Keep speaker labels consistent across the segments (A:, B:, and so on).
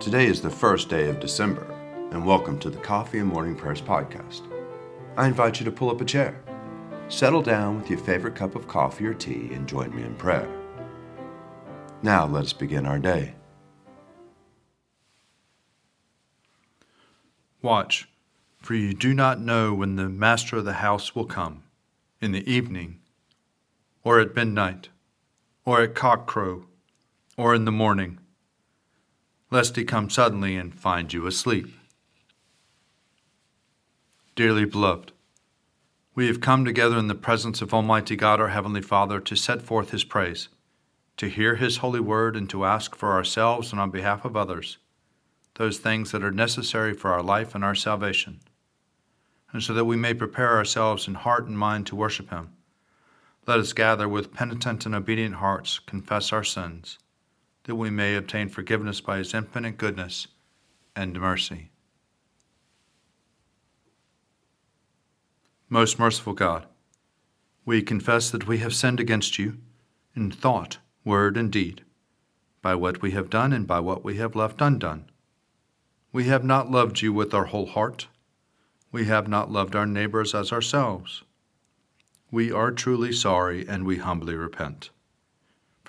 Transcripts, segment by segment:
A: Today is the first day of December, and welcome to the Coffee and Morning Prayers podcast. I invite you to pull up a chair, settle down with your favorite cup of coffee or tea, and join me in prayer. Now let us begin our day.
B: Watch, for you do not know when the master of the house will come, in the evening, or at midnight, or at cockcrow, or in the morning, lest he come suddenly and find you asleep. Dearly beloved, we have come together in the presence of Almighty God, our Heavenly Father, to set forth His praise, to hear His holy word, and to ask for ourselves and on behalf of others those things that are necessary for our life and our salvation, and so that we may prepare ourselves in heart and mind to worship Him. Let us gather with penitent and obedient hearts, confess our sins, that we may obtain forgiveness by His infinite goodness and mercy. Most merciful God, we confess that we have sinned against you in thought, word, and deed, by what we have done and by what we have left undone. We have not loved you with our whole heart. We have not loved our neighbors as ourselves. We are truly sorry and we humbly repent.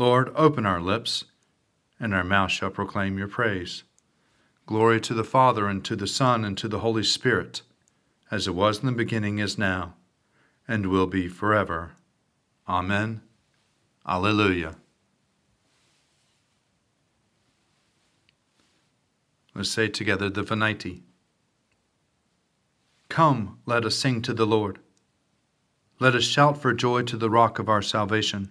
B: Lord, open our lips, and our mouth shall proclaim your praise. Glory to the Father, and to the Son, and to the Holy Spirit, as it was in the beginning, is now, and will be forever. Amen. Alleluia. Let's say together the Venite. Come, let us sing to the Lord. Let us shout for joy to the rock of our salvation.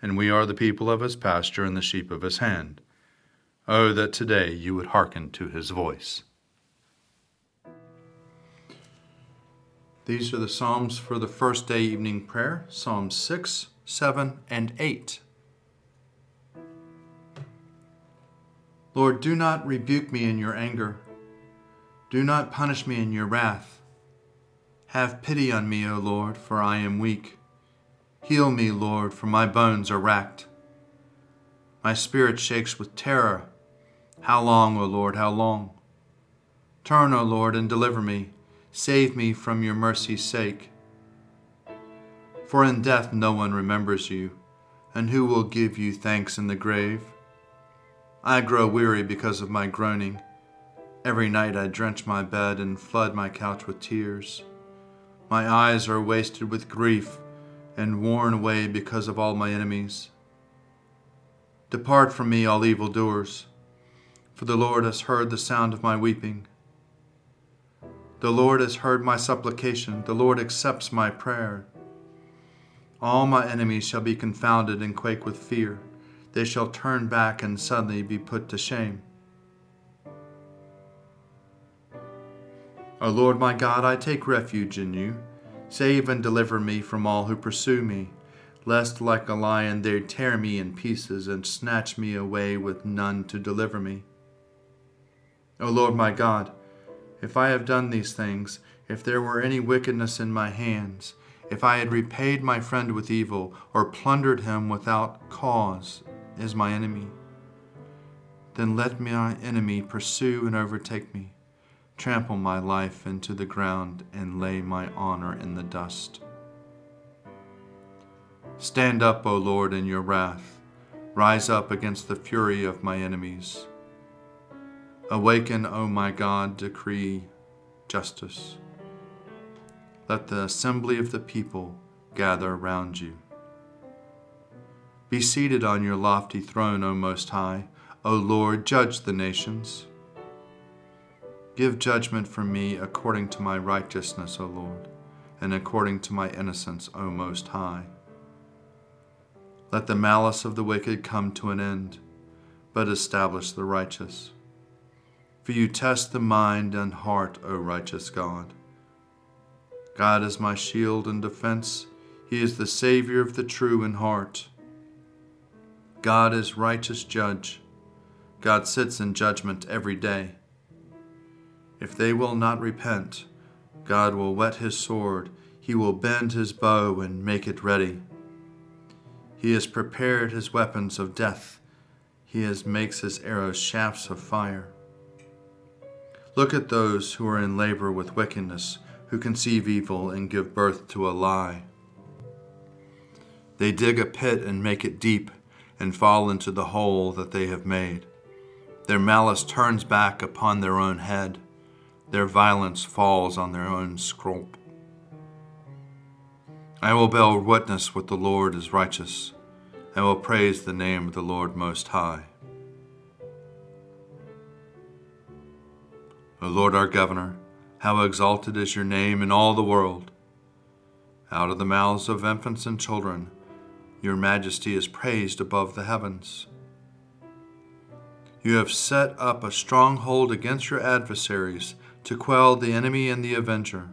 B: and we are the people of his pasture and the sheep of his hand. Oh, that today you would hearken to his voice. These are the Psalms for the first day evening prayer Psalms 6, 7, and 8. Lord, do not rebuke me in your anger. Do not punish me in your wrath. Have pity on me, O Lord, for I am weak. Heal me, Lord, for my bones are racked. My spirit shakes with terror. How long, O Lord, how long? Turn, O Lord, and deliver me. Save me from your mercy's sake. For in death no one remembers you, and who will give you thanks in the grave? I grow weary because of my groaning. Every night I drench my bed and flood my couch with tears. My eyes are wasted with grief and worn away because of all my enemies. Depart from me, all evildoers, for the Lord has heard the sound of my weeping. The Lord has heard my supplication, the Lord accepts my prayer. All my enemies shall be confounded and quake with fear they shall turn back and suddenly be put to shame. O Lord my God, I take refuge in you. Save and deliver me from all who pursue me, lest like a lion they tear me in pieces and snatch me away with none to deliver me. O Lord my God, if I have done these things, if there were any wickedness in my hands, if I had repaid my friend with evil, or plundered him without cause, as my enemy. Then let my enemy pursue and overtake me, trample my life into the ground, and lay my honor in the dust. Stand up, O Lord, in your wrath. Rise up against the fury of my enemies. Awaken, O my God, decree justice. Let the assembly of the people gather round you. Be seated on your lofty throne, O Most High. O Lord, judge the nations. Give judgment for me according to my righteousness, O Lord, and according to my innocence, O Most High. Let the malice of the wicked come to an end, but establish the righteous. For you test the mind and heart, O righteous God. God is my shield and defense. He is the Savior of the true in heart. God is righteous judge. God sits in judgment every day. If they will not repent, God will whet his sword, he will bend his bow and make it ready. He has prepared his weapons of death, he has makes his arrows shafts of fire. Look at those who are in labor with wickedness, who conceive evil and give birth to a lie. They dig a pit and make it deep and fall into the hole that they have made. Their malice turns back upon their own head, their violence falls on their own scrope. I will bear witness with the Lord is righteous. I will praise the name of the Lord Most High. O Lord our Governor, how exalted is your name in all the world. Out of the mouths of infants and children, your majesty is praised above the heavens. You have set up a stronghold against your adversaries to quell the enemy and the avenger.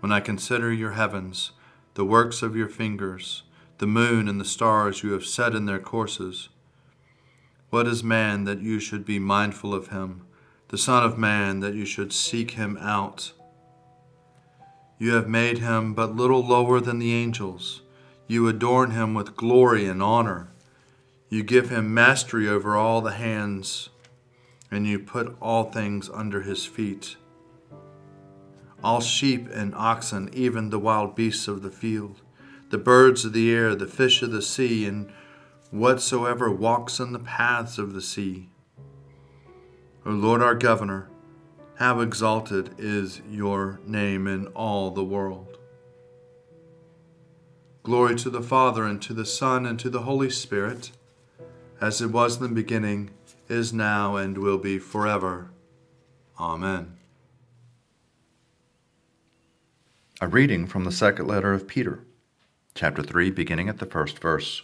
B: When I consider your heavens, the works of your fingers, the moon and the stars you have set in their courses, what is man that you should be mindful of him, the Son of Man that you should seek him out? You have made him but little lower than the angels you adorn him with glory and honor. You give him mastery over all the hands, and you put all things under his feet. All sheep and oxen, even the wild beasts of the field, the birds of the air, the fish of the sea, and whatsoever walks in the paths of the sea. O Lord our Governor, how exalted is your name in all the world. Glory to the Father, and to the Son, and to the Holy Spirit, as it was in the beginning, is now, and will be forever. Amen.
A: A reading from the second letter of Peter, chapter 3, beginning at the first verse.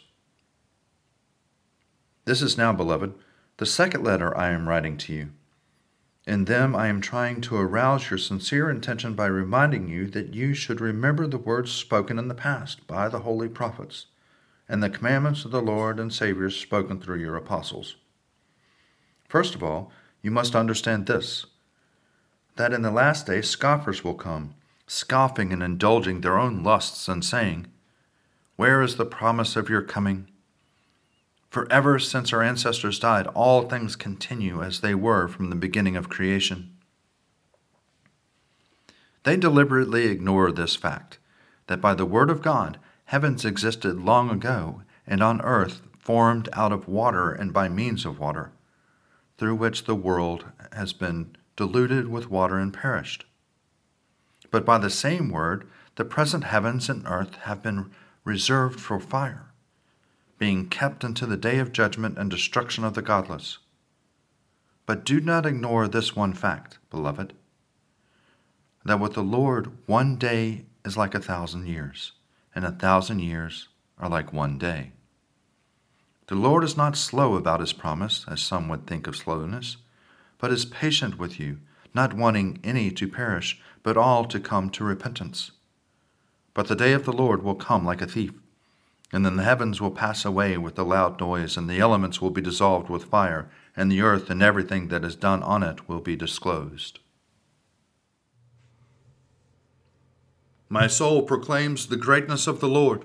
A: This is now, beloved, the second letter I am writing to you. In them, I am trying to arouse your sincere intention by reminding you that you should remember the words spoken in the past by the holy prophets and the commandments of the Lord and Savior spoken through your apostles. First of all, you must understand this that in the last day scoffers will come, scoffing and indulging their own lusts, and saying, Where is the promise of your coming? For ever since our ancestors died, all things continue as they were from the beginning of creation. They deliberately ignore this fact that by the Word of God, heavens existed long ago, and on earth formed out of water and by means of water, through which the world has been diluted with water and perished. But by the same Word, the present heavens and earth have been reserved for fire being kept unto the day of judgment and destruction of the godless. But do not ignore this one fact, beloved, that with the Lord one day is like a thousand years, and a thousand years are like one day. The Lord is not slow about his promise, as some would think of slowness, but is patient with you, not wanting any to perish, but all to come to repentance. But the day of the Lord will come like a thief and then the heavens will pass away with a loud noise, and the elements will be dissolved with fire, and the earth and everything that is done on it will be disclosed.
B: My soul proclaims the greatness of the Lord.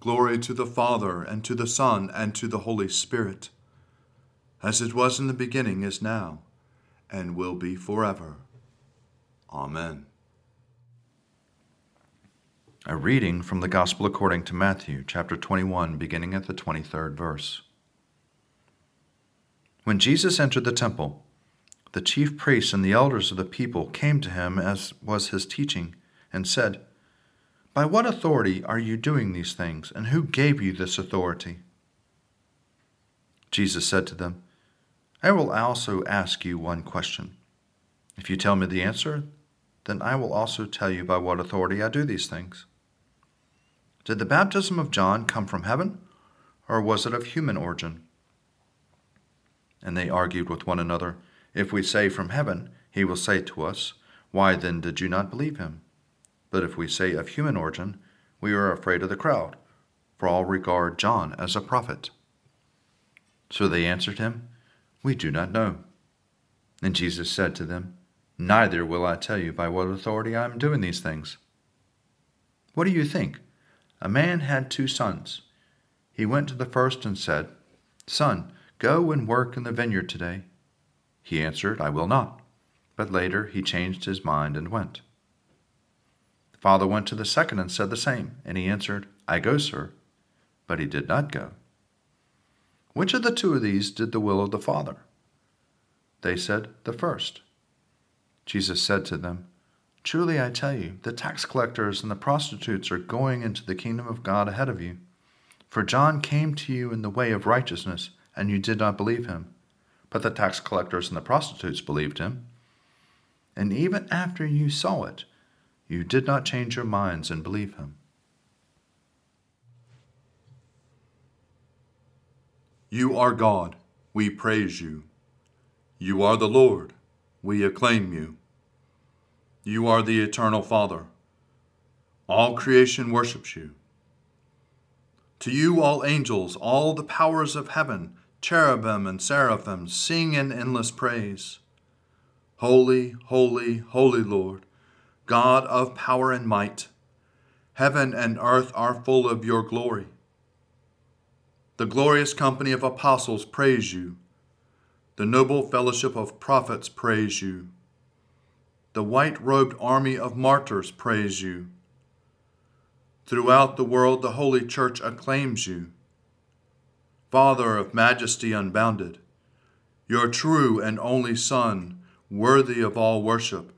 B: Glory to the Father, and to the Son, and to the Holy Spirit, as it was in the beginning, is now, and will be forever. Amen.
C: A reading from the Gospel according to Matthew, chapter 21, beginning at the 23rd verse. When Jesus entered the temple, the chief priests and the elders of the people came to him as was his teaching and said, By what authority are you doing these things, and who gave you this authority? Jesus said to them, I will also ask you one question. If you tell me the answer, then I will also tell you by what authority I do these things. Did the baptism of John come from heaven, or was it of human origin? And they argued with one another, If we say from heaven, he will say to us, Why then did you not believe him? But if we say of human origin, we are afraid of the crowd, for all regard John as a prophet. So they answered him, We do not know. And Jesus said to them, Neither will I tell you by what authority I am doing these things. What do you think? A man had two sons. He went to the first and said, Son, go and work in the vineyard today. He answered, I will not. But later he changed his mind and went father went to the second and said the same, and he answered, I go, sir. But he did not go. Which of the two of these did the will of the Father? They said, The first. Jesus said to them, Truly I tell you, the tax collectors and the prostitutes are going into the kingdom of God ahead of you. For John came to you in the way of righteousness, and you did not believe him. But the tax collectors and the prostitutes believed him. And even after you saw it, you did not change your minds and believe him.
B: You are God, we praise you. You are the Lord, we acclaim you. You are the eternal Father. All creation worships you. To you, all angels, all the powers of heaven, cherubim and seraphim, sing in endless praise. Holy, holy, holy Lord, God of power and might. Heaven and earth are full of your glory. The glorious company of apostles praise you. The noble fellowship of prophets praise you. The white robed army of martyrs praise you. Throughout the world, the Holy Church acclaims you. Father of majesty unbounded, your true and only Son, worthy of all worship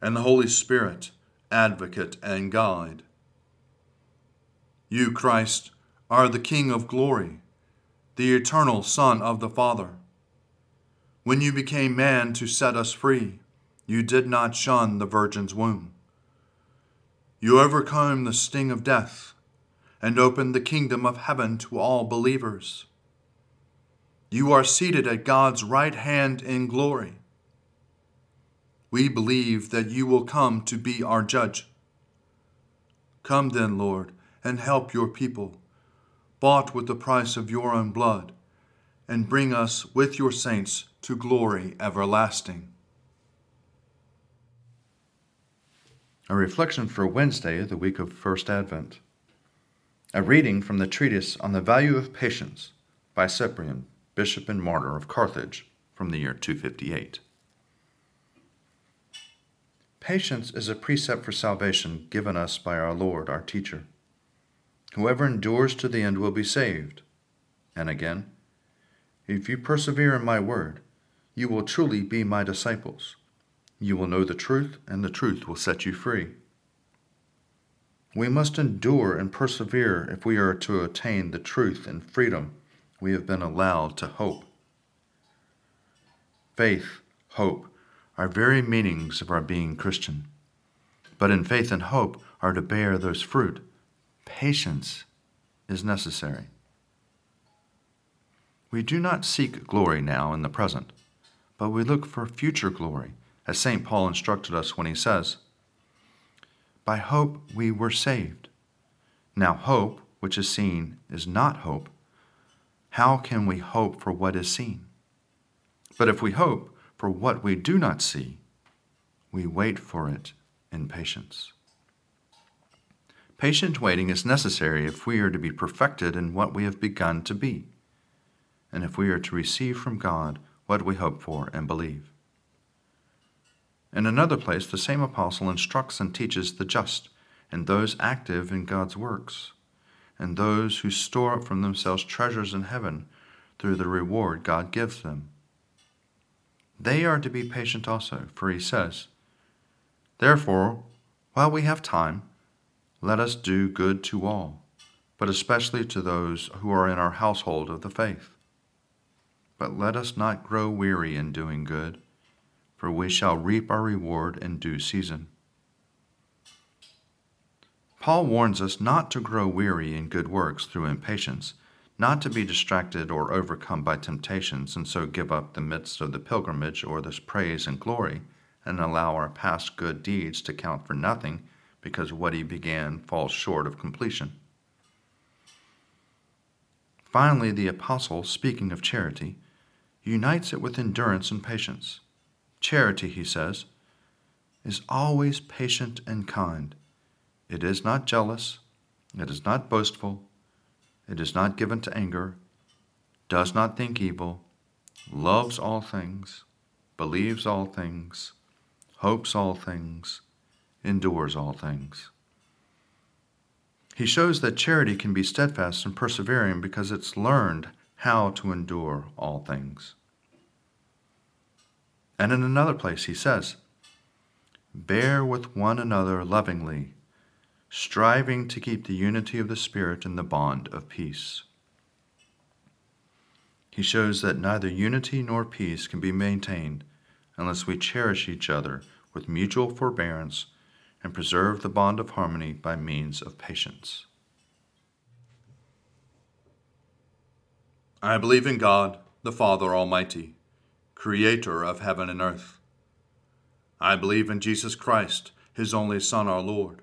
B: and the Holy Spirit, advocate and guide. You, Christ, are the King of glory, the eternal Son of the Father. When you became man to set us free, you did not shun the Virgin's womb. You overcame the sting of death and opened the kingdom of heaven to all believers. You are seated at God's right hand in glory we believe that you will come to be our judge. Come then, Lord, and help your people, bought with the price of your own blood, and bring us with your saints to glory everlasting.
C: A reflection for Wednesday the week of First Advent. A reading from the treatise on the value of patience by Cyprian, Bishop and Martyr of Carthage, from the year 258. Patience is a precept for salvation given us by our Lord, our teacher. Whoever endures to the end will be saved. And again, if you persevere in my word, you will truly be my disciples. You will know the truth, and the truth will set you free. We must endure and persevere if we are to attain the truth and freedom we have been allowed to hope. Faith,
B: hope are very meanings of our being Christian. But in faith and hope are to bear those fruit. Patience is necessary. We do not seek glory now in the present, but we look for future glory, as St. Paul instructed us when he says, By hope we were saved. Now, hope, which is seen, is not hope. How can we hope for what is seen? But if we hope for what we do not see, we wait for it in patience. Patient waiting is necessary if we are to be perfected in what we have begun to be, and if we are to receive from God what we hope for and believe. In another place, the same apostle instructs and teaches the just and those active in God's works, and those who store up from themselves treasures in heaven through the reward God gives them. They are to be patient also, for he says, Therefore, while we have time, let us do good to all, but especially to those who are in our household of the faith. But let us not grow weary in doing good, for we shall reap our reward in due season. Paul warns us not to grow weary in good works through impatience, not to be distracted or overcome by temptations, and so give up the midst of the pilgrimage or this praise and glory, and allow our past good deeds to count for nothing because what he began falls short of completion. Finally, the apostle, speaking of charity, unites it with endurance and patience. Charity, he says, is always patient and kind. It is not jealous. It is not boastful. It is not given to anger. Does not think evil. Loves all things. Believes all things. Hopes all things. Endures all things. He shows that charity can be steadfast and persevering because it's learned how to endure all things. And in another place, he says, Bear with one another lovingly striving to keep the unity of the Spirit in the bond of peace. He shows that neither unity nor peace can be maintained unless we cherish each other with mutual forbearance and preserve the bond of harmony by means of patience.
D: I believe in God, the Father Almighty, creator of heaven and earth. I believe in Jesus Christ, his only Son, our Lord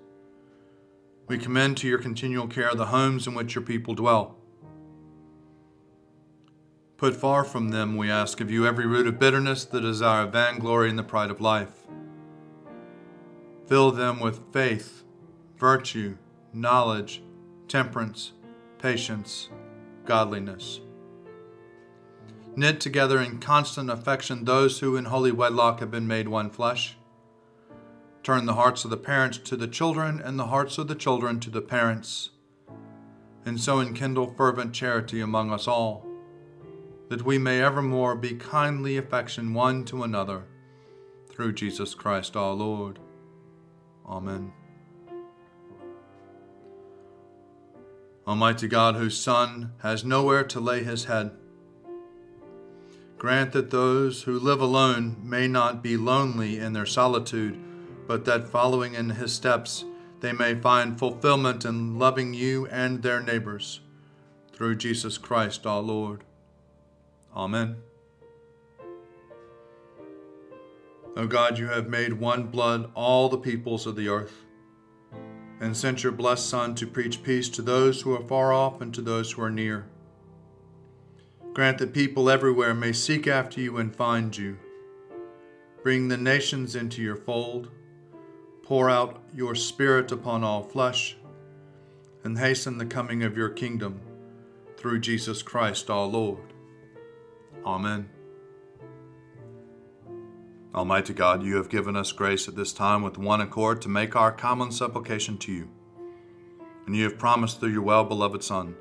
B: we commend to your continual care the homes in which your people dwell. Put far from them, we ask of you, every root of bitterness, the desire of vainglory, and the pride of life. Fill them with faith, virtue, knowledge, temperance, patience, godliness. Knit together in constant affection those who in holy wedlock have been made one flesh. Turn the hearts of the parents to the children, and the hearts of the children to the parents, and so enkindle fervent charity among us all, that we may evermore be kindly affection one to another, through Jesus Christ our Lord. Amen. Almighty God, whose Son has nowhere to lay his head, grant that those who live alone may not be lonely in their solitude, but that following in his steps, they may find fulfillment in loving you and their neighbors. Through Jesus Christ our Lord. Amen. O God, you have made one blood all the peoples of the earth, and sent your blessed Son to preach peace to those who are far off and to those who are near. Grant that people everywhere may seek after you and find you. Bring the nations into your fold. Pour out your Spirit upon all flesh, and hasten the coming of your kingdom through Jesus Christ our Lord. Amen. Almighty God, you have given us grace at this time with one accord to make our common supplication to you. And you have promised through your well beloved Son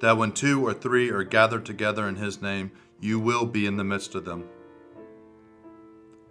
B: that when two or three are gathered together in his name, you will be in the midst of them.